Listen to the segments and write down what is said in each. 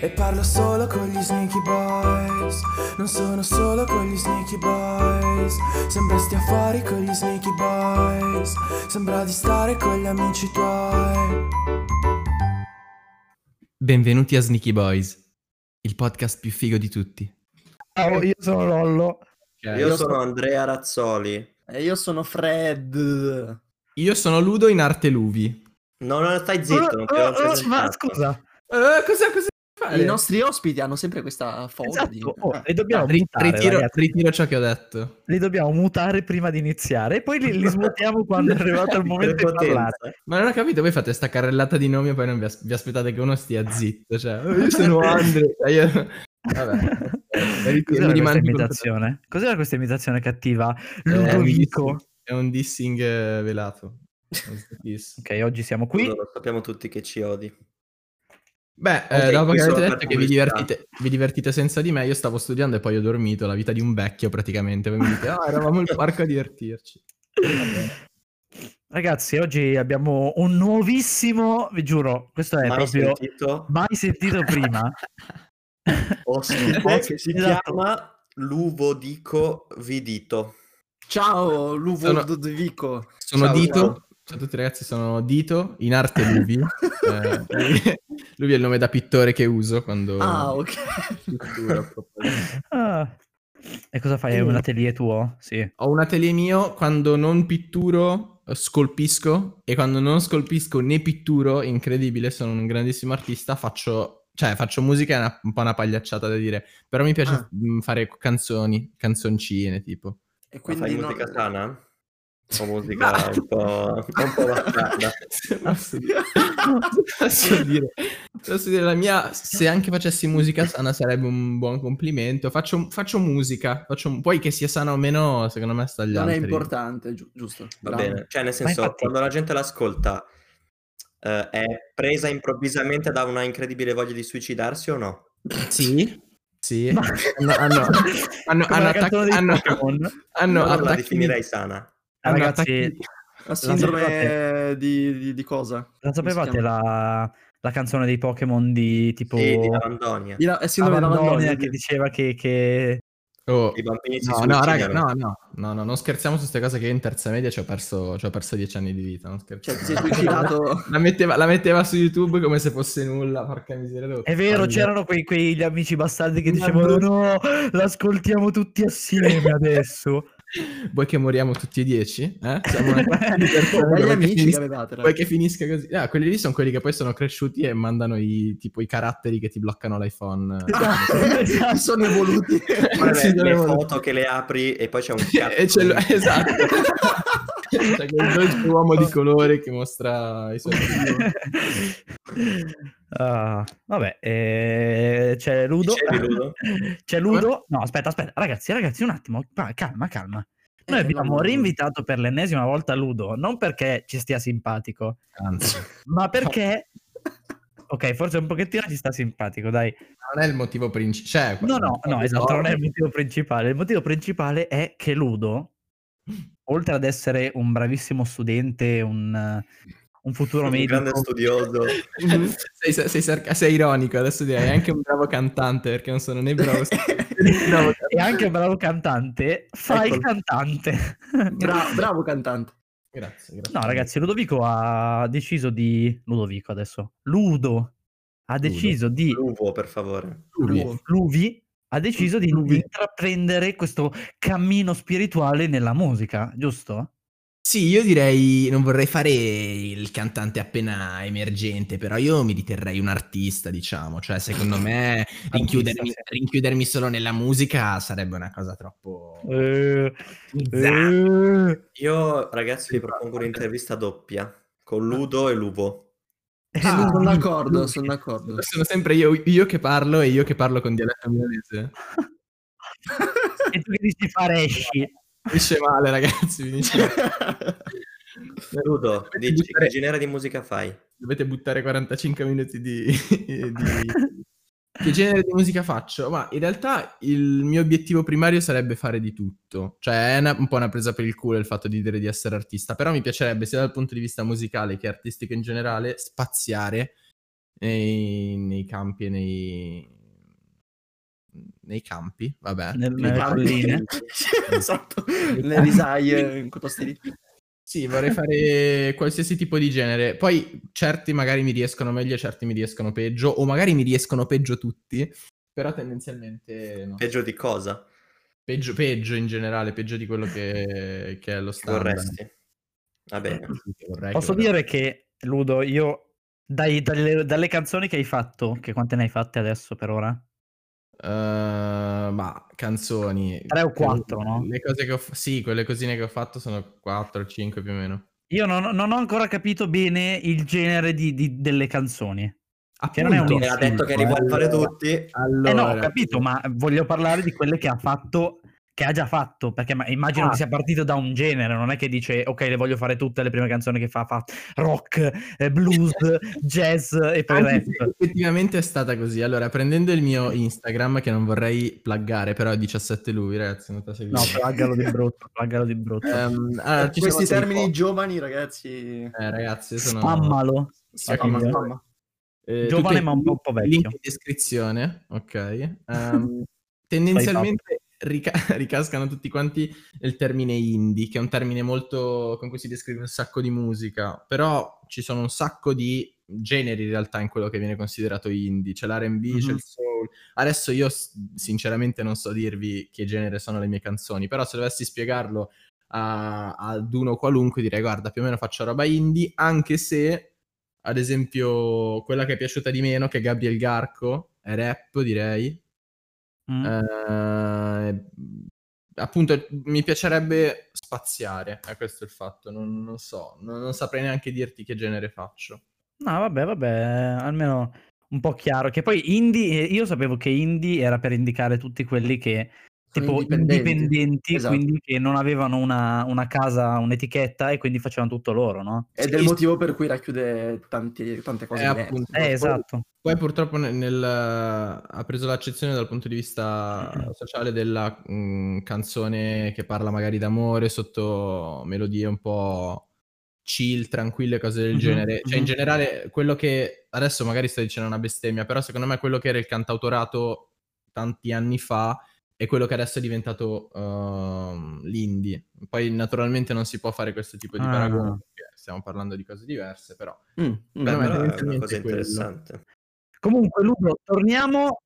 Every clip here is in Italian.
E parlo solo con gli sneaky boys Non sono solo con gli sneaky boys Sembra stia fuori con gli sneaky boys Sembra di stare con gli amici tuoi Benvenuti a Sneaky Boys, il podcast più figo di tutti. Ciao, io sono Lollo. Io sono Andrea Razzoli. E io sono Fred. Io sono Ludo in arte Luvi. No, no, stai zitto, non Oh, oh, oh, ma scusa, cosa, cosa fare? I nostri ospiti hanno sempre questa foto di... esatto, oh, li dobbiamo Ri- mutare, ritiro, ragazzi. ritiro ciò che ho detto. Li dobbiamo mutare prima di iniziare e poi li, li smutiamo quando è arrivato il momento di parlare. Ma non ho capito, voi fate sta carrellata di nomi e poi non vi, as- vi aspettate che uno stia zitto. Cioè, "Oh, io sono Andre. Cioè, io- Vabbè. Mi ri- Cos'era questa imitazione? Cos'era questa imitazione cattiva? Eh, un Ludovico. dissing- È un dissing eh, velato. Ok, oggi siamo qui. Lo sappiamo tutti che ci odi. Beh, Ok, eh, dopo che avete detto che vi divertite, vi divertite senza di me, io stavo studiando e poi ho dormito, la vita di un vecchio praticamente. Voi mi dite, ah, eravamo al parco a divertirci. Ragazzi, oggi abbiamo un nuovissimo, vi giuro, questo è Mai proprio sentito mai sentito prima. Eh, che si esatto. chiama Luvodico Vidito. Ciao, Luvo Sono-. Sono Ciao, Dito. ciao. Ciao a tutti ragazzi, sono Dito, in arte Luvi. Eh, Luvi- è il nome da pittore che uso quando... Ah, ok. pittura. Ah. E cosa fai? Hai un atelier tuo? Sì. Ho un atelier mio, quando non pitturo eh, scolpisco e quando non scolpisco né pitturo, incredibile, sono un grandissimo artista, faccio... Cioè, faccio musica, è una- un po' una pagliacciata da dire, però mi piace Ah. fare canzoni, canzoncine, tipo. E Ma quindi fai no- musica sana? O musica un po', un po' bastarda? Posso dire, posso dire, posso dire la mia, se anche facessi musica sana sarebbe un buon complimento. Faccio, faccio musica, faccio, poi che sia sana o meno, secondo me sta agli Non è altri. importante, gi- giusto? Va Bravo. bene, cioè nel senso, infatti- quando la gente l'ascolta, eh, è presa improvvisamente da una incredibile voglia di suicidarsi o no? Sì, sì. Ma- Hanno, hanno, hanno, hanno hanno- Pokémon. hanno Allora la attacchi- definirei sana. hanno Ragazzi, attacchi- La sindrome di, di- di cosa? La si sapevate la, la canzone dei Pokémon di tipo Sì, di Lavandonia. Di la- è sindrome Lavandonia, che di- diceva che, che... Oh, I bambini si No, no, raga, no, no, no, no, non scherziamo su queste cose che io in terza media ci ho perso, ci ho perso dieci anni di vita, non Cioè, scherziamo. ti sei suicidato... La metteva, la metteva su YouTube come se fosse nulla, porca miseria. È vero, c'erano quei, quegli amici bastardi che dicevano no. no, l'ascoltiamo tutti assieme adesso. Vuoi che moriamo tutti e dieci? Eh? Siamo una classe di persone, vuoi che amici che finis- avevate. vuoi che finisca così? Ah, quelli lì sono quelli che poi sono cresciuti e mandano i, tipo, i caratteri che ti bloccano l'iPhone. Esatto. sono evoluti. Guarda Sì, le, foto che le apri e poi c'è un cazzo. e ce l'ho- C'è quel dolce uomo di colore che mostra i suoi Ah, vabbè, eh, c'è Ludo. Dicevi, Ludo? C'è Ludo. No, aspetta, aspetta, ragazzi, ragazzi, un attimo, calma, calma. Noi Eh, abbiamo no, no. rinvitato per l'ennesima volta Ludo, non perché ci stia simpatico, Anzi, ma perché... Ok, forse un pochettino ci sta simpatico, dai. non è il motivo principale. Cioè, No, no, no, esatto, non è il motivo principale. Il motivo principale è che Ludo, oltre ad essere un bravissimo studente, un, un futuro Un medico, grande studioso. sei, sei, sei sarca- sei ironico, adesso direi anche un bravo cantante perché non sono né bravo bravo e anche un bravo cantante, fa il Eccolo. cantante. Bra- bravo cantante. Grazie, grazie. No, ragazzi, Ludovico ha deciso di. Ludovico adesso. Ludo ha deciso di. Luvo, per favore. Luvi. Luvi ha deciso di, di intraprendere questo cammino spirituale nella musica, giusto? Sì, io direi, non vorrei fare il cantante appena emergente, però io mi riterrei un artista, diciamo, cioè secondo me rinchiudermi, rinchiudermi solo nella musica sarebbe una cosa troppo... Eh, eh. Io, ragazzi, vi propongo un'intervista doppia con Ludo e Luvo. Eh, Ah, sono d'accordo, sono d'accordo. Sono sempre io, io che parlo e io che parlo con dialetto milanese. E tu che dici fare esci? Finisce male, ragazzi, finisce male. Ludo, Dovete dici buttare- che genere di musica fai? Dovete buttare 45 minuti di... di- Che genere di musica faccio? Ma in realtà il mio obiettivo primario sarebbe fare di tutto. Cioè è una- un po' una presa per il culo il fatto di dire di essere artista, però mi piacerebbe sia dal punto di vista musicale che artistico in generale spaziare nei, nei campi e nei... nei campi, vabbè. Nel- nelle colline. esatto, le risaie in cotostelli. Sì, vorrei fare qualsiasi tipo di genere. Poi certi magari mi riescono meglio, certi mi riescono peggio, o magari mi riescono peggio tutti, però tendenzialmente no. Peggio di cosa Peggio, peggio in generale, peggio di quello che, che è lo standard. vorresti? Va bene. Posso che dire che, Ludo, io dai- dalle, dalle canzoni che hai fatto, che quante ne hai fatte adesso per ora? Eh, ma canzoni. Tre o quattro, no? Le cose che ho Sì, quelle cosine che ho fatto sono 4 o 5 più o meno. Io non, non ho ancora capito bene il genere di- di- delle canzoni. Che non è un Appunto. Ha detto che li vuole fare Allora- tutti. Allora, Eh no, ho capito, ma voglio parlare di quelle che ha fatto, che ha già fatto, perché ma- immagino Ah. che sia partito da un genere, non è che dice ok, le voglio fare tutte le prime canzoni che fa, fa rock, eh, blues, jazz e poi se rap. effettivamente è stata così. Allora, prendendo il mio Instagram, che non vorrei plaggare, però è 17 lui, ragazzi. Non so se vi- No, plaggalo di brutto, plaggalo di brutto. Ehm, allora, Questi termini giovani, ragazzi. Eh, ragazzi, sono... Spammalo. Spamma, spamma. Eh, Giovane ma un po', vecchio. Link in descrizione, ok. Ehm, tendenzialmente rica- ricascano tutti quanti nel termine indie, che è un termine molto con cui si descrive un sacco di musica, però ci sono un sacco di generi in realtà in quello che viene considerato indie, c'è l'R&B, c'è Mhm. il soul. Adesso io sinceramente non so dirvi che genere sono le mie canzoni, però se dovessi spiegarlo a- ad uno qualunque direi guarda più o meno faccio roba indie, anche se ad esempio quella che è piaciuta di meno che è Gabriel Garco è rap direi Mm. eh, appunto mi piacerebbe spaziare, è questo il fatto, non, non so, non, non saprei neanche dirti che genere faccio. No, vabbè, vabbè, almeno un po' chiaro. Che poi indie, eh, io sapevo che indie era per indicare tutti quelli che tipo indipendenti. indipendenti, Esatto. quindi che non avevano una, una casa, un'etichetta e quindi facevano tutto loro, no? Ed Sì, è il motivo per cui racchiude tanti- tante cose Eh, appunto. Eh, Poi- esatto. Poi purtroppo nel, nel- ha preso l'accezione dal punto di vista sociale della mh, canzone che parla magari d'amore sotto melodie un po' chill, tranquille, cose del Mhm, genere. Cioè in mhm. generale quello che adesso magari sto dicendo una bestemmia, però secondo me quello che era il cantautorato tanti anni fa è quello che adesso è diventato ehm, l'indie. Poi naturalmente non si può fare questo tipo di Ah. paragone perché stiamo parlando di cose diverse, però Mm, mm. Beh, però è una cosa quello. interessante. Comunque, Ludo, torniamo,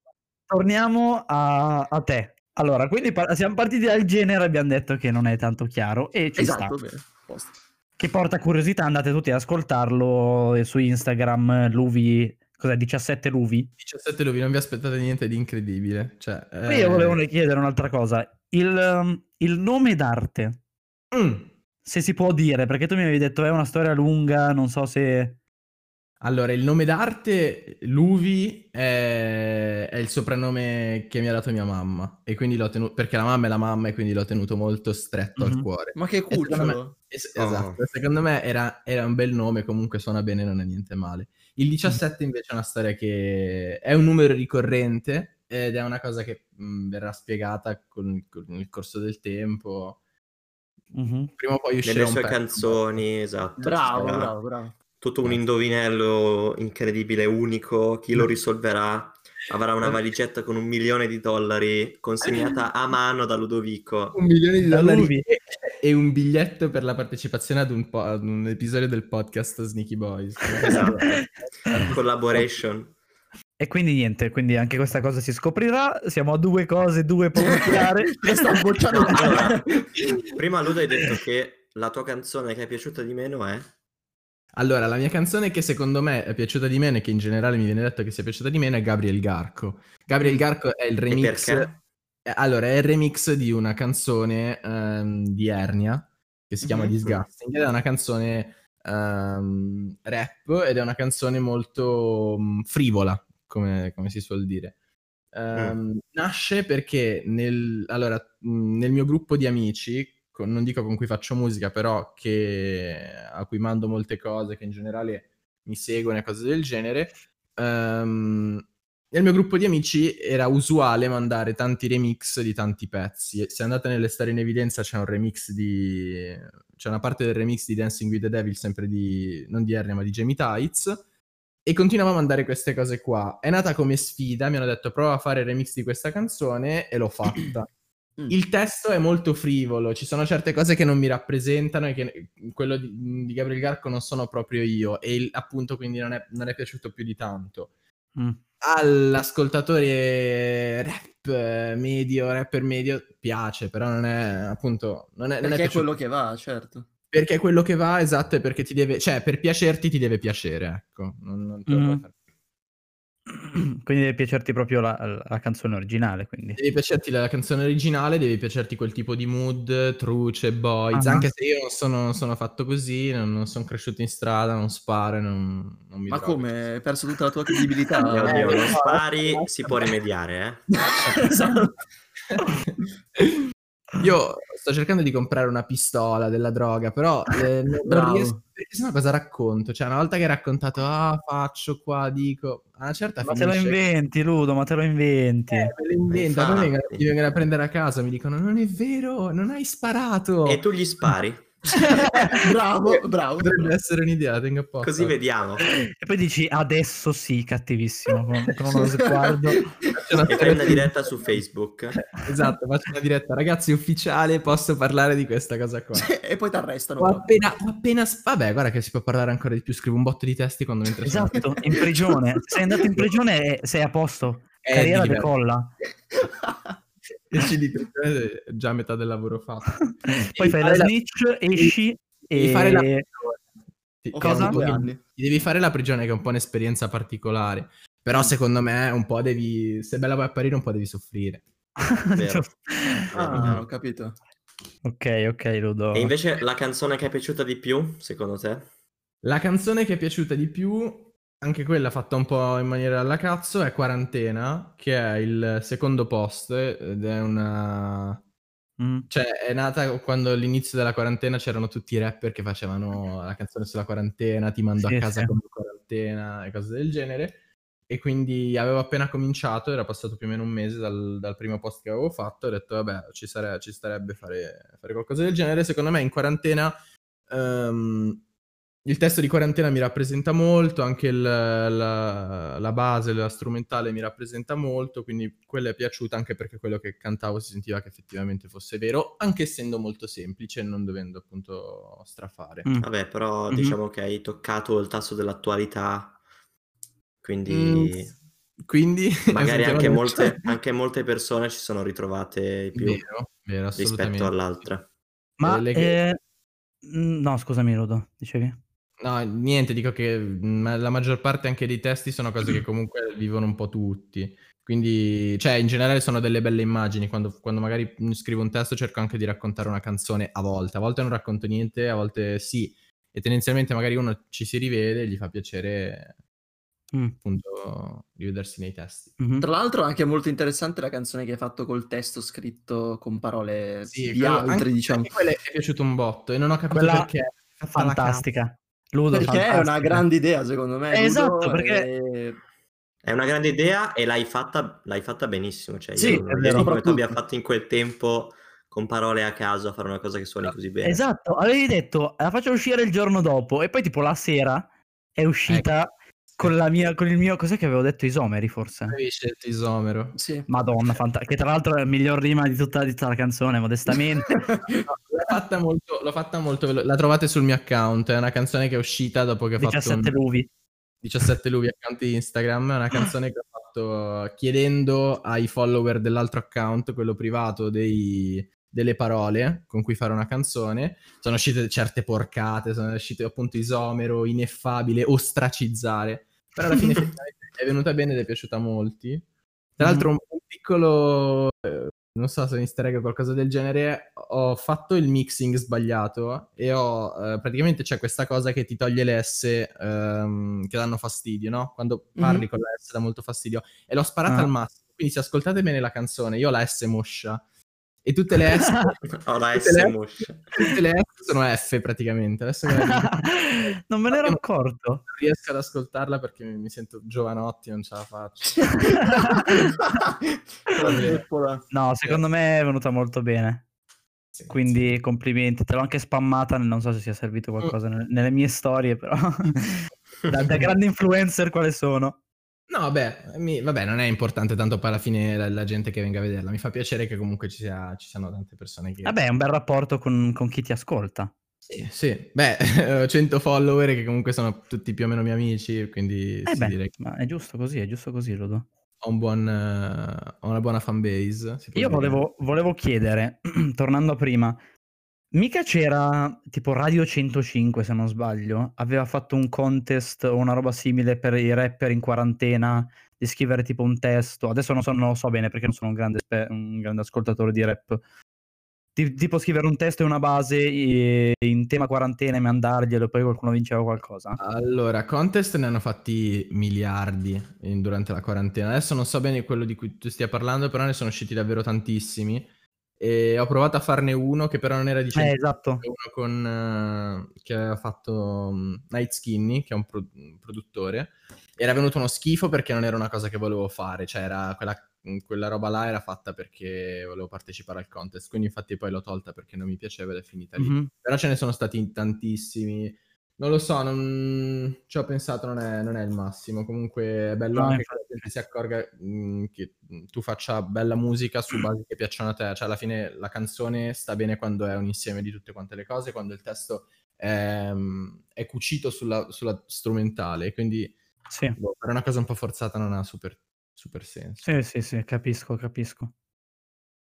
torniamo a, a te. Allora, quindi par- siamo partiti dal genere, abbiamo detto che non è tanto chiaro e ci Esatto, sta. bene. posto. Che porta curiosità, andate tutti ad ascoltarlo eh, su Instagram, Luvi, cos'è, 17 Luvi? 17 Luvi, non vi aspettate niente di incredibile. Cioè, Poi eh, io volevo chiedere un'altra cosa. Il, um, il nome d'arte, mm. se si può dire, perché tu mi avevi detto è una storia lunga, non so se... Allora, il nome d'arte, Luvi, è... è il soprannome che mi ha dato mia mamma. E quindi l'ho tenuto, perché la mamma è la mamma e quindi l'ho tenuto molto stretto Mhm. al cuore. Ma che E secondo cucciolo. Es- Oh. Esatto, secondo me era, era un bel nome, comunque suona bene, non è niente male. Il 17 invece è una storia che è un numero ricorrente ed è una cosa che mh, verrà spiegata con, con il corso del tempo. Mhm. Prima o poi uscirà Nelle un sue pezzo. canzoni, esatto. Bravo, bravo, bravo. Tutto un indovinello incredibile, unico. Chi lo risolverà avrà una valigetta con un milione di dollari consegnata a mano da Ludovico. Un milione di dollari. E, e un biglietto per la partecipazione ad un, po- ad un episodio del podcast Sneaky Boys. Esatto. Collaboration. E quindi niente, quindi anche questa cosa si scoprirà. Siamo a due cose, due poco chiare. Le sto bocciando. Allora, prima Ludo hai detto che la tua canzone che è piaciuta di meno è... Allora, la mia canzone che secondo me è piaciuta di meno e che in generale mi viene detto che sia piaciuta di meno è Gabriel Garco. Gabriel Garco è il E remix... perché? Eh, Allora, è il remix di una canzone ehm, di Ernia che si chiama Mhm. Disgusting ed è una canzone ehm, rap ed è una canzone molto mm, frivola, come, come si suol dire. Ehm, Nasce perché nel, allora, mh, nel mio gruppo di amici, con- non dico con cui faccio musica, però che, a cui mando molte cose, che in generale mi seguono e cose del genere, ehm, nel mio gruppo di amici era usuale mandare tanti remix di tanti pezzi. Se andate nelle storie in evidenza c'è un remix di... c'è una parte del remix di Dancing with the Devil, sempre di... non di Ernia, ma di Jamie Tights. E continuavo a mandare queste cose qua. È nata come sfida, mi hanno detto prova a fare il remix di questa canzone e l'ho fatta. Mm. Il testo è molto frivolo, ci sono certe cose che non mi rappresentano e che quello di, di Gabriel Garco non sono proprio io e il- appunto quindi non è, non è piaciuto più di tanto. Mm. All'ascoltatore rap eh, medio, rapper medio piace, però non è appunto non è, non è è quello che va, certo. perché è quello che va, esatto, e perché ti deve, cioè per piacerti ti deve piacere, ecco. Non, non te lo Mm. puoi fare. Quindi deve piacerti proprio la, la canzone originale, quindi. Devi piacerti la canzone originale, devi piacerti quel tipo di mood, truce, boys, Ah. anche se io non sono, non sono fatto così, non, non sono cresciuto in strada, non sparo, non, non mi Ma drogo. come? Hai perso tutta la tua credibilità? Mio Dio, Eh, non no, spari, si può rimediare, eh. Esatto. Io sto cercando di comprare una pistola della droga, però eh, non- riesco, perché sennò cosa racconto? Cioè, una volta che hai raccontato, ah, faccio qua, dico, a una certa Ma te lo finisce... inventi, Ludo, ma te lo inventi. Eh, me lo inventa, poi mi vengono a prendere a casa, mi dicono non è vero, non hai sparato. E tu gli spari, bravo, bravo. Potrebbe essere un'idea, tengo a posto. così vediamo. E poi dici adesso sì, cattivissimo, con, con uno sguardo. Faccio una E fai una diretta su Facebook. Esatto, faccio una diretta. Ragazzi, ufficiale, posso parlare di questa cosa qua. e poi ti arrestano. Ho appena, ho appena... Vabbè, guarda che si può parlare ancora di più. Scrivo un botto di testi quando mentre sono- Esatto, in prigione. Se sei andato in prigione eh, sei a posto. Eh, Carriera decolla. Esci di prigione, è già metà del lavoro fatto. Poi fai la snitch, esci Devi e... fare la. Ti- Cosa? ti devi fare la prigione che è un po' un'esperienza particolare. Però secondo me un po' devi... Se bella vuoi apparire un po' devi soffrire. Vero. Ah, ho capito. ok, ok, Ludo. E invece la canzone che è piaciuta di più, secondo te? La canzone che è piaciuta di più, anche quella fatta un po' in maniera alla cazzo, è Quarantena, che è il secondo post ed è una... Mm. Cioè, è nata quando all'inizio della quarantena c'erano tutti i rapper che facevano la canzone sulla quarantena, ti mando Sì, a casa sì. con la quarantena e cose del genere. E quindi avevo appena cominciato, era passato più o meno un mese dal, dal primo post che avevo fatto, ho detto vabbè ci, sare- ci starebbe fare, fare qualcosa del genere. Secondo me in quarantena ehm, il testo di quarantena mi rappresenta molto, anche il- la, la base, la strumentale mi rappresenta molto, quindi quella è piaciuta anche perché quello che cantavo si sentiva che effettivamente fosse vero, anche essendo molto semplice e non dovendo appunto strafare. Mm. Vabbè, però Mhm. diciamo che hai toccato il tasso dell'attualità, quindi Mm, Quindi magari anche molte, anche molte persone ci sono ritrovate più Vero, vero, rispetto all'altra. Ma... le che- eh, mm, No, scusami, Ludo, dicevi? No, niente, dico che mm, la maggior parte anche dei testi sono cose che comunque vivono un po' tutti. Quindi, cioè, in generale sono delle belle immagini. Quando, quando magari scrivo un testo cerco anche di raccontare una canzone a volte. A volte non racconto niente, a volte sì. E tendenzialmente magari uno ci si rivede e gli fa piacere Mm. appunto rivedersi nei testi. Mhm. Tra l'altro è anche molto interessante la canzone che hai fatto col testo scritto con parole Sì, di altri, anche, diciamo. anche quella è piaciuto un botto e non ho capito Quella perché. Fantastica. Ludo, Perché è una grande idea, secondo me. Ludo, esatto, perché- e- È una grande idea e l'hai fatta, l'hai fatta benissimo. Cioè, Sì, io è non come tu abbia fatto in quel tempo con parole a caso a fare una cosa che suoni così bene. Esatto, avevi detto la faccio uscire il giorno dopo e poi tipo la sera è uscita Ecco. Con la mia con il mio cos'è che avevo detto isomeri forse. Avevi scelto Isomero. Sì. Madonna, fanta- che tra l'altro è il miglior rima di tutta, di tutta la canzone, modestamente. L'ho fatta molto, l'ho fatta molto velo- La trovate sul mio account. È una canzone che è uscita dopo che ho fatto 17 un- luvi. 17 luvi account di Instagram. È una canzone che ho fatto chiedendo ai follower dell'altro account, quello privato, dei- delle parole con cui fare una canzone. Sono uscite certe porcate, sono uscite appunto isomero, ineffabile, ostracizzare. Però alla fine è venuta bene ed è piaciuta a molti. Tra l'altro un, piccolo, eh, non so se un easter egg o qualcosa del genere, ho fatto il mixing sbagliato e ho, eh, praticamente c'è questa cosa che ti toglie le S ehm, che danno fastidio, no? Quando parli Mhm. con la S dà molto fastidio. E l'ho sparata Ah. al massimo, quindi se ascoltate bene la canzone, io ho la S moscia. E tutte le S, Ho la tutte S le- moscia. tutte le S sono F praticamente. Adesso che non me ne ero accorto. non riesco ad ascoltarla perché mi mi sento giovanotti, non ce la faccio. No, secondo me è venuta molto bene. Sì, Quindi complimenti, te l'ho anche spammata, non so se sia servito qualcosa nelle, nelle mie storie, però. Da, da grande influencer quale sono? No, vabbè, mi- vabbè, non è importante tanto poi alla fine la, la gente che venga a vederla. Mi fa piacere che comunque ci, sia, ci siano tante persone che... Vabbè, è un bel rapporto con, con chi ti ascolta. Sì, sì. Beh, ho 100 follower che comunque sono tutti più o meno miei amici, quindi Eh beh, direi ma è giusto così, è giusto così, Ludo. ho, un buon, eh, ho una buona fanbase. Io volevo, volevo chiedere, tornando a prima, mica c'era tipo Radio 105, se non sbaglio, aveva fatto un contest o una roba simile per i rapper in quarantena di scrivere tipo un testo. Adesso non, so, non lo so bene perché non sono un grande, un grande ascoltatore di rap. Ti- tipo scrivere un testo e una base eh, in tema quarantena e mandarglielo e poi qualcuno vinceva qualcosa. Allora, contest ne hanno fatti miliardi in- durante la quarantena. Adesso non so bene quello di cui tu stia parlando, però ne sono usciti davvero tantissimi. E ho provato a farne uno che però non era di Eh, 100, esatto. uno con, eh, che aveva fatto um, Night Skinny, che è un, pro- un produttore. Era venuto uno schifo perché non era una cosa che volevo fare, cioè era quella, quella roba là era fatta perché volevo partecipare al contest, quindi infatti poi l'ho tolta perché non mi piaceva ed è finita lì. Mhm. Però ce ne sono stati tantissimi. Non lo so, non... ci ho pensato, non è, non è il massimo. Comunque è bello No, anche che la gente si accorga mh, che mh, tu faccia bella musica su basi che piacciono a te. Cioè, alla fine la canzone sta bene quando è un insieme di tutte quante le cose, quando il testo è, mh, è cucito sulla, sulla strumentale. Quindi Sì. boh, fare una cosa un po' forzata non ha super, super senso. Sì, sì, sì, capisco, capisco.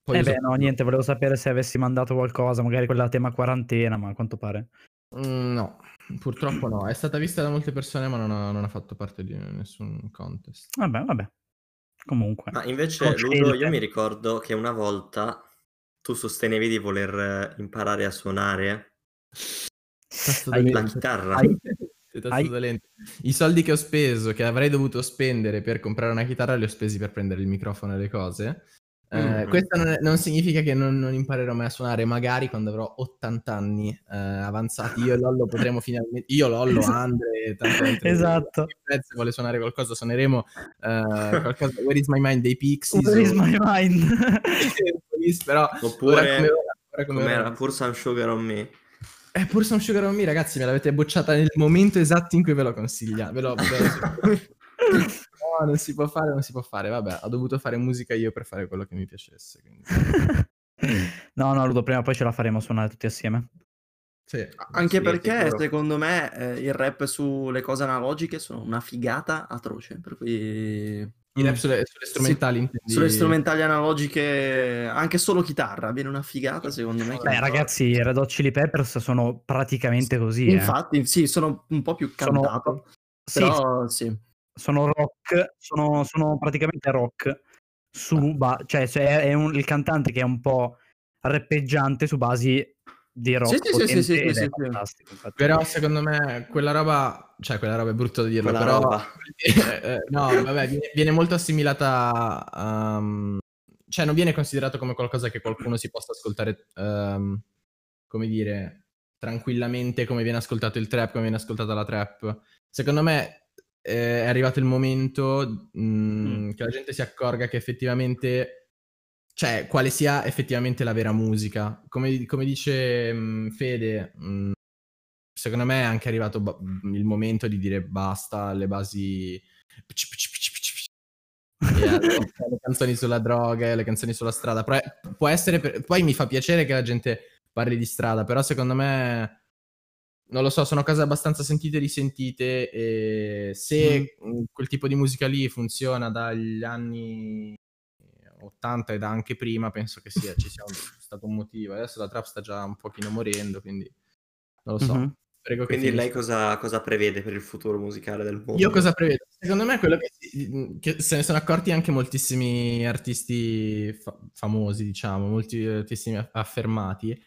Poi eh beh, so- no, niente, volevo sapere se avessi mandato qualcosa, magari quella tema quarantena, ma a quanto pare. Mm, No, purtroppo no. È stata vista da molte persone, ma non ha, non ha fatto parte di nessun contest. Vabbè, vabbè. Comunque. Ma invece, Ludo, io mi ricordo che una volta tu sostenevi di voler eh, imparare a suonare Ai- la chitarra. ai- ai-. I soldi che ho speso, che avrei dovuto spendere per comprare una chitarra, li ho spesi per prendere il microfono e le cose. Eh, Mhm. Questo non, è- non significa che non, non imparerò mai a suonare, magari quando avrò 80 anni eh, avanzati. Io e Lollo potremo finalmente. Io, Lollo, Esatto. Andre, tante altre Esatto. Se vuole suonare qualcosa, suoneremo. eh, qualcosa, Where is my mind dei Pixies? Where is o- my mind? però ora Oppure, come ora, ora come com'era? ora- Pur Some Sugar on Me. Eh, pur Some Sugar on Me, ragazzi, me l'avete bocciata nel momento esatto in cui ve l'ho consigliata. Ve l'ho, ve l'ho- no, non si può fare, non si può fare. Vabbè, ho dovuto fare musica io per fare quello che mi piacesse. No, no, Ludo, prima o poi ce la faremo suonare tutti assieme. Sì, Anche Sì, perché sicuro. secondo me eh, il rap sulle cose analogiche sono una figata atroce. Per cui I rap sulle, sulle strumentali intendi? sulle strumentali analogiche, anche solo chitarra, viene una figata secondo me. Beh, ragazzi, i Red Hot Chili Peppers sono praticamente così. eh. Infatti, sì, sono un po' più Sono- cantato. Sì, Però sì. Sono rock, sono, sono praticamente rock. Su ba- cioè, cioè, è un- il cantante che è un po' rappeggiante su basi di rock Sì, sì, sì, sì, sì, fantastico. infatti. Però secondo me quella roba, cioè quella roba è brutto da dirlo, Quella però roba. eh, no, vabbè, viene, viene molto assimilata um, cioè non viene considerato come qualcosa che qualcuno si possa ascoltare, um, come dire, tranquillamente come viene ascoltato il trap, come viene ascoltata la trap. Secondo me eh, è arrivato il momento mm, che la gente si accorga che effettivamente cioè quale sia effettivamente la vera musica. Come, come dice mm, Fede, mm, secondo me è anche arrivato ba- il momento di dire basta alle basi e alle- le canzoni sulla droga le canzoni sulla strada. Però può essere per- Poi mi fa piacere che la gente parli di strada, però secondo me non lo so, sono cose abbastanza sentite e risentite e se mh, quel tipo di musica lì funziona dagli anni 80 e da anche prima, penso che sia, ci sia un- stato un motivo. Adesso la trap sta già un pochino morendo, quindi non lo so. Mhm. Prego Quindi lei cosa, cosa prevede per il futuro musicale del mondo? Io cosa prevedo? Secondo me quello che, che se ne sono accorti anche moltissimi artisti fa- famosi, diciamo, moltissimi affermati.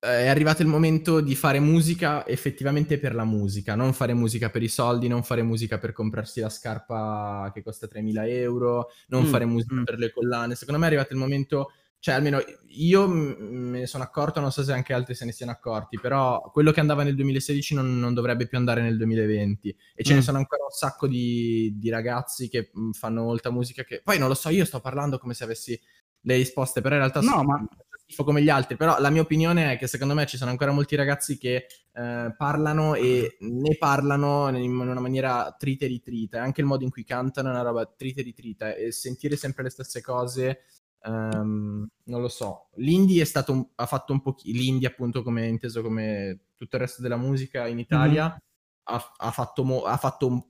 Eh, È arrivato il momento di fare musica effettivamente per la musica, non fare musica per i soldi, non fare musica per comprarsi la scarpa che costa 3.000 euro, non Mm, fare musica mm. per le collane. Secondo me è arrivato il momento, cioè almeno io me ne sono accorto, non so se anche altri se ne siano accorti, però quello che andava nel 2016 non, non dovrebbe più andare nel 2020 e ce ne Mm. sono ancora un sacco di, di ragazzi che mh, fanno molta musica che poi non lo so, io sto parlando come se avessi le risposte, però in realtà No, so- ma- schifo come gli altri, però la mia opinione è che secondo me ci sono ancora molti ragazzi che eh, parlano e ne parlano in una maniera trita e ritrita, anche il modo in cui cantano è una roba trita e ritrita e sentire sempre le stesse cose Um, non lo so. L'indie è stato un, ha fatto un po'. L'indie, appunto, come inteso come tutto il resto della musica in Italia, mm-hmm. ha, ha, fatto, mo, ha fatto un,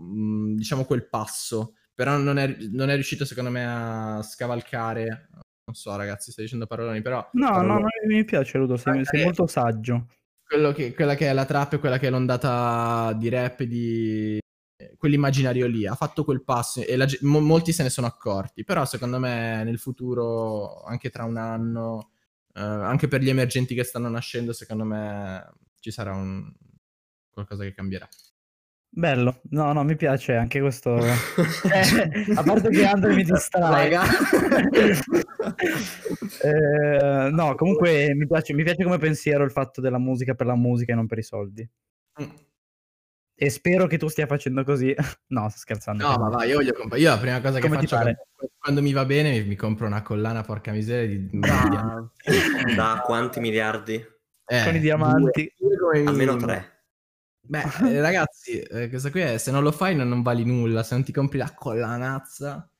mm, diciamo quel passo. Però non è, non è, riuscito, secondo me, a scavalcare. Non so, ragazzi, stai dicendo paroloni, però. No, paroloni. no, no, mi piace, Ludo. Sei, sei molto saggio. Che, quella che è la trap e quella che è l'ondata di rap di quell'immaginario lì, ha fatto quel passo e la, mo, molti se ne sono accorti, però secondo me nel futuro, anche tra un anno, eh, anche per gli emergenti che stanno nascendo, secondo me ci sarà un... qualcosa che cambierà. Bello, no, no, mi piace anche questo. eh, a parte che Andre mi distrae. eh, no, comunque mi piace, mi piace come pensiero il fatto della musica per la musica e non per i soldi. Mm. E spero che tu stia facendo così. no, sto scherzando. No, ma va, io voglio comprare. Io la prima cosa che Come faccio quando, quando mi va bene mi, mi, compro una collana, porca miseria, di da, da quanti miliardi? Eh, Con i diamanti. Due, due Almeno tre. Beh, eh, ragazzi, eh, questa qui è, se non lo fai non, non, vali nulla, se non ti compri la collanazza.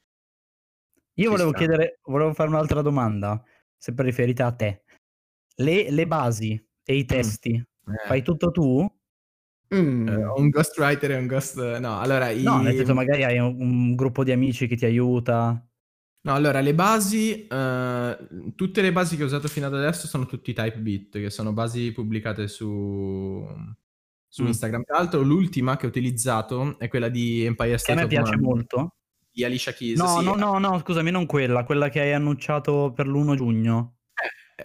Io volevo sta. chiedere, volevo fare un'altra domanda, sempre riferita a te. Le, le basi e i mm. testi, mm. fai tutto tu? Mm. Uh, un ghostwriter e un ghost... No, allora... No, i... nel senso magari hai un, un, gruppo di amici che ti aiuta. No, allora, le basi... Uh, tutte le basi che ho usato fino ad adesso sono tutti type che sono basi pubblicate su... Su mm. Instagram. Tra l'altro, l'ultima che ho utilizzato è quella di Empire State Che a me piace Mind, molto. Di Alicia Keys. No, sì. no, no, no, scusami, non quella, quella che hai annunciato per l'1 giugno.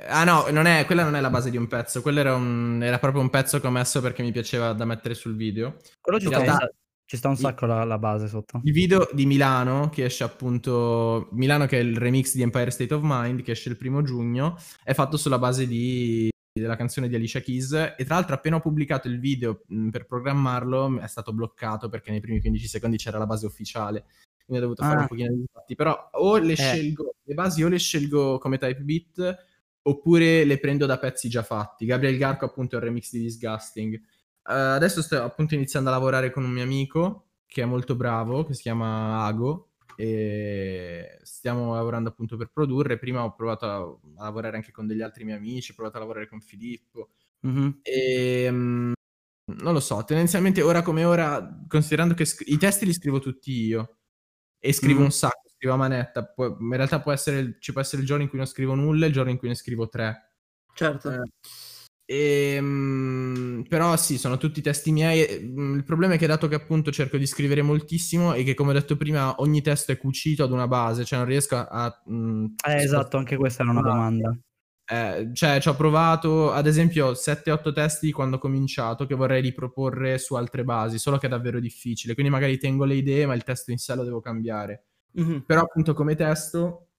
Ah no, non è, quella non è la base di un pezzo, quello era, un, era, proprio un pezzo che ho messo perché mi piaceva da mettere sul video. Quello ci, sta, realtà, ci sta, un sacco la, la, base sotto. Il video di Milano, che esce appunto, Milano che è il remix di Empire State of Mind, che esce il primo giugno, è fatto sulla base di, della canzone di Alicia Keys e tra l'altro appena ho pubblicato il video mh, per programmarlo è stato bloccato perché nei primi 15 secondi c'era la base ufficiale quindi ho dovuto ah. fare un pochino di fatti però o le eh. scelgo le basi o le scelgo come type beat oppure le prendo da pezzi già fatti. Gabriel Garco appunto è il remix di Disgusting. Uh, adesso sto appunto iniziando a lavorare con un mio amico che è molto bravo, che si chiama Ago, e stiamo lavorando appunto per produrre. Prima ho provato a, a lavorare anche con degli altri miei amici, ho provato a lavorare con Filippo. Mm-hmm. E um, non lo so, tendenzialmente ora come ora, considerando che sc- i testi li scrivo tutti io e scrivo mm-hmm. un sacco scrivo a manetta. Pu- in realtà può essere, ci può essere il giorno in cui non scrivo nulla e il giorno in cui ne scrivo tre. Certo. Eh, e, ehm, però sì, sono tutti testi miei. Mm, il problema è che dato che appunto cerco di scrivere moltissimo e che come ho detto prima ogni testo è cucito ad una base, cioè non riesco a... mh, mm, eh, esatto, anche questa era una domanda. Eh, cioè, ci ho provato, ad esempio, 7-8 testi quando ho cominciato che vorrei riproporre su altre basi, solo che è davvero difficile. Quindi magari tengo le idee, ma il testo in sé lo devo cambiare. Mm-hmm. Però appunto come testo,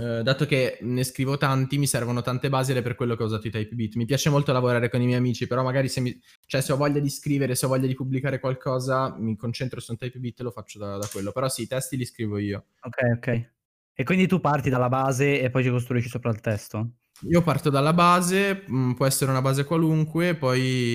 eh, dato che ne scrivo tanti, mi servono tante basi ed è per quello che ho usato i type beat. Mi piace molto lavorare con i miei amici, però magari se, mi, cioè, se ho voglia di scrivere, se ho voglia di pubblicare qualcosa, mi concentro su un type beat e lo faccio da, da quello. Però sì, i testi li scrivo io. Ok, ok. E quindi tu parti dalla base e poi ci costruisci sopra il testo? Io parto dalla base, mh, mm, può essere una base qualunque, poi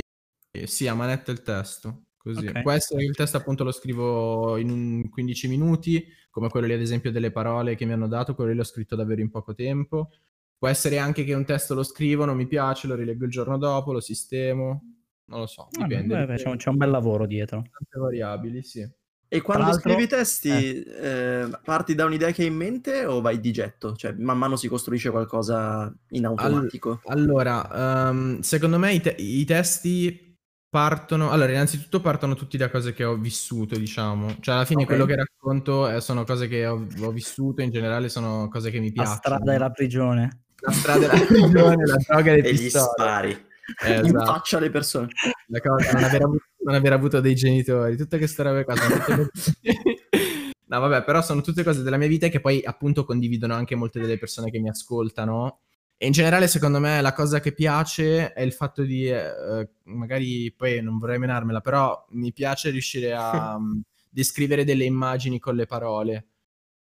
eh, sì, a manetta il testo. Così. Okay. Può essere che il testo appunto lo scrivo in 15 minuti, come quello lì ad esempio delle parole che mi hanno dato, quello lì l'ho scritto davvero in poco tempo. Può essere anche che un testo lo scrivo, non mi piace, lo rileggo il giorno dopo, lo sistemo, non lo so, ah, dipende. Beh, c'è, c'è, un bel lavoro dietro. Tante variabili, sì. E quando scrivi i testi, eh. Eh, parti da un'idea che hai in mente o vai di getto? Cioè, man mano si costruisce qualcosa in automatico? All- allora, um, secondo me i, te- i testi partono, allora innanzitutto partono tutti da cose che ho vissuto, diciamo, cioè alla fine okay. quello che racconto è, sono cose che ho, ho, vissuto, in generale sono cose che mi piacciono. La strada è la prigione. La strada è la prigione, la droga e le gli spari. Eh, esatto. In faccia alle persone. La cosa, non aver, avuto, non aver avuto dei genitori, tutte queste robe qua. Tutte... no vabbè, però sono tutte cose della mia vita che poi appunto condividono anche molte delle persone che mi ascoltano e in generale, secondo me, la cosa che piace è il fatto di, eh, magari poi non vorrei menarmela, però mi piace riuscire a um, descrivere delle immagini con le parole.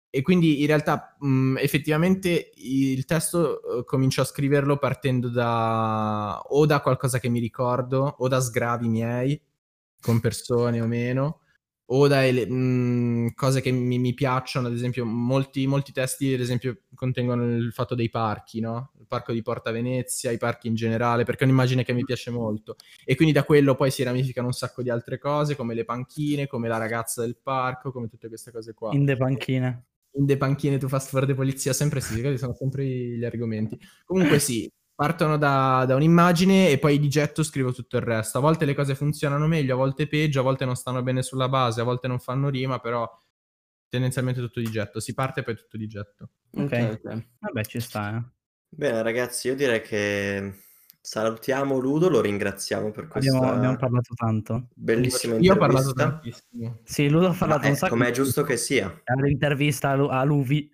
e quindi in realtà mh, effettivamente il testo uh, comincio a scriverlo partendo da o da qualcosa che mi ricordo o da sgravi miei con persone o meno o da ele- mh, cose che mi, mi, piacciono, ad esempio molti, molti, testi ad esempio contengono il fatto dei parchi, no? il parco di Porta Venezia, i parchi in generale, perché è un'immagine che mi piace molto e quindi da quello poi si ramificano un sacco di altre cose come le panchine, come la ragazza del parco, come tutte queste cose qua. In de panchine. In de panchine tu fast for de polizia, sempre sì, sono sempre gli argomenti. Comunque sì, partono da, da, un'immagine e poi di getto scrivo tutto il resto. A volte le cose funzionano meglio, a volte peggio, a volte non stanno bene sulla base, a volte non fanno rima, però tendenzialmente tutto di getto. Si parte e poi tutto di getto. Ok, okay. vabbè ci sta. Eh. Bene ragazzi, io direi che salutiamo Ludo, lo ringraziamo per questa abbiamo, abbiamo parlato tanto. bellissima io intervista. Io ho parlato tantissimo. Sì, Ludo ha parlato eh, un sacco. Com'è giusto che sia. L'intervista a Luvi.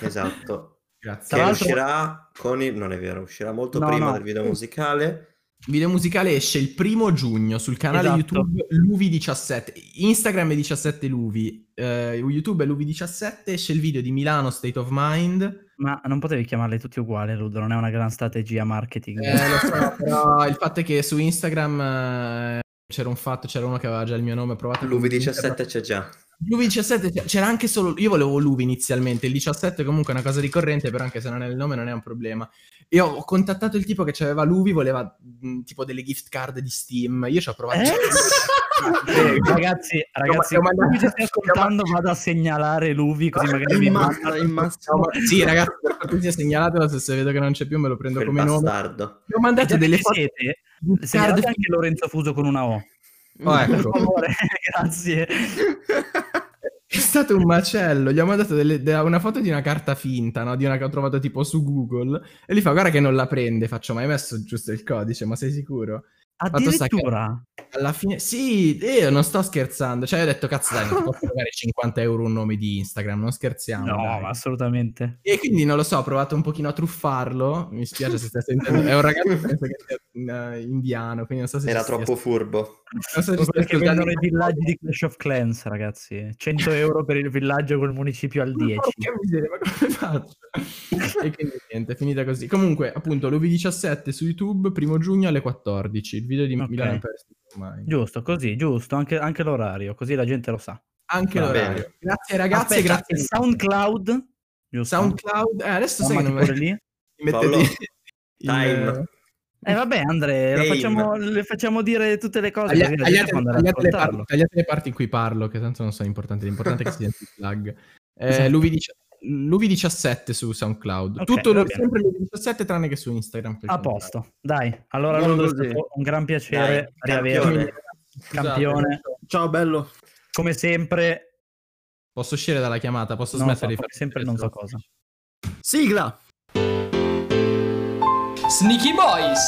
Esatto. Grazie. Che uscirà con il... Non è vero, uscirà molto no, prima no. del video musicale. Il video musicale esce il primo giugno sul canale esatto. YouTube Luvi17. Instagram è 17 Luvi. Uh, YouTube è Luvi17. Esce il video di Milano State of Mind. Ma non potevi chiamarli tutti uguali, Ludo. Non è una gran strategia marketing. Eh, lo so, però il fatto è che su Instagram eh, c'era un fatto, c'era uno che aveva già il mio nome. Provato Luvi17 c'è già. Luvi 17 c'era anche solo io volevo Luvi inizialmente il 17 comunque è una cosa ricorrente però anche se non è il nome non è un problema io ho contattato il tipo che aveva Luvi voleva mh, tipo delle gift card di Steam io ci ho provato eh? eh, ragazzi ragazzi mandato... mi stai ascoltando vado a segnalare Luvi così magari mi manda in massa sì ragazzi per cortesia segnalatelo se, se vedo che non c'è più me lo prendo per come bastardo. nome ho mandato delle foto siete segnalate anche Lorenzo Fuso con una O Oh, ecco. Per favore, grazie. È stato un macello. Gli ho mandato delle, de, una foto di una carta finta, no? Di una che ho trovato tipo su Google. E gli fa: Guarda che non la prende. Faccio, ma hai messo giusto il codice? Ma sei sicuro? Addirittura? Alla fine, sì, io non sto scherzando. Cioè, ho detto, cazzo, dai, non posso pagare 50 euro un nome di Instagram, non scherziamo. No, dai. assolutamente. E quindi non lo so, ho provato un pochino a truffarlo. Mi spiace se stai sentendo. È un ragazzo penso che sia uh, indiano, quindi non so se era troppo furbo. Non so se perché vendono i villaggi di Clash of Clans, ragazzi. 100 euro per il villaggio col municipio al 10. Che miseria, ma come faccio? e quindi niente, finita così. Comunque, appunto, l'UV17 su YouTube, primo giugno alle 14 il video di okay. Milano Persi ormai. Giusto, così, giusto, anche, anche, l'orario, così la gente lo sa. Anche Va l'orario. Bene. Grazie ragazzi, Aspetta, grazie. SoundCloud, giusto? SoundCloud, eh, adesso sai che non lì? Mi mette lì. Time. Eh vabbè Andre, facciamo, le facciamo dire tutte le cose. Taglia, tagliate, tagliate, le parti, tagliate, le parti, in cui parlo, che tanto non sono importanti. L'importante è che si senti il flag. Eh, esatto. l'UV17 l'UV17 su SoundCloud. Okay, Tutto lo, sempre l'UV17 tranne che su Instagram. A posto, dai. Allora Ludo, è stato un gran piacere riaverti. Campione. Ciao bello. Come sempre. Posso uscire dalla chiamata? Posso smettere so, di fare sempre non so cosa. Sigla. Sneaky Boys.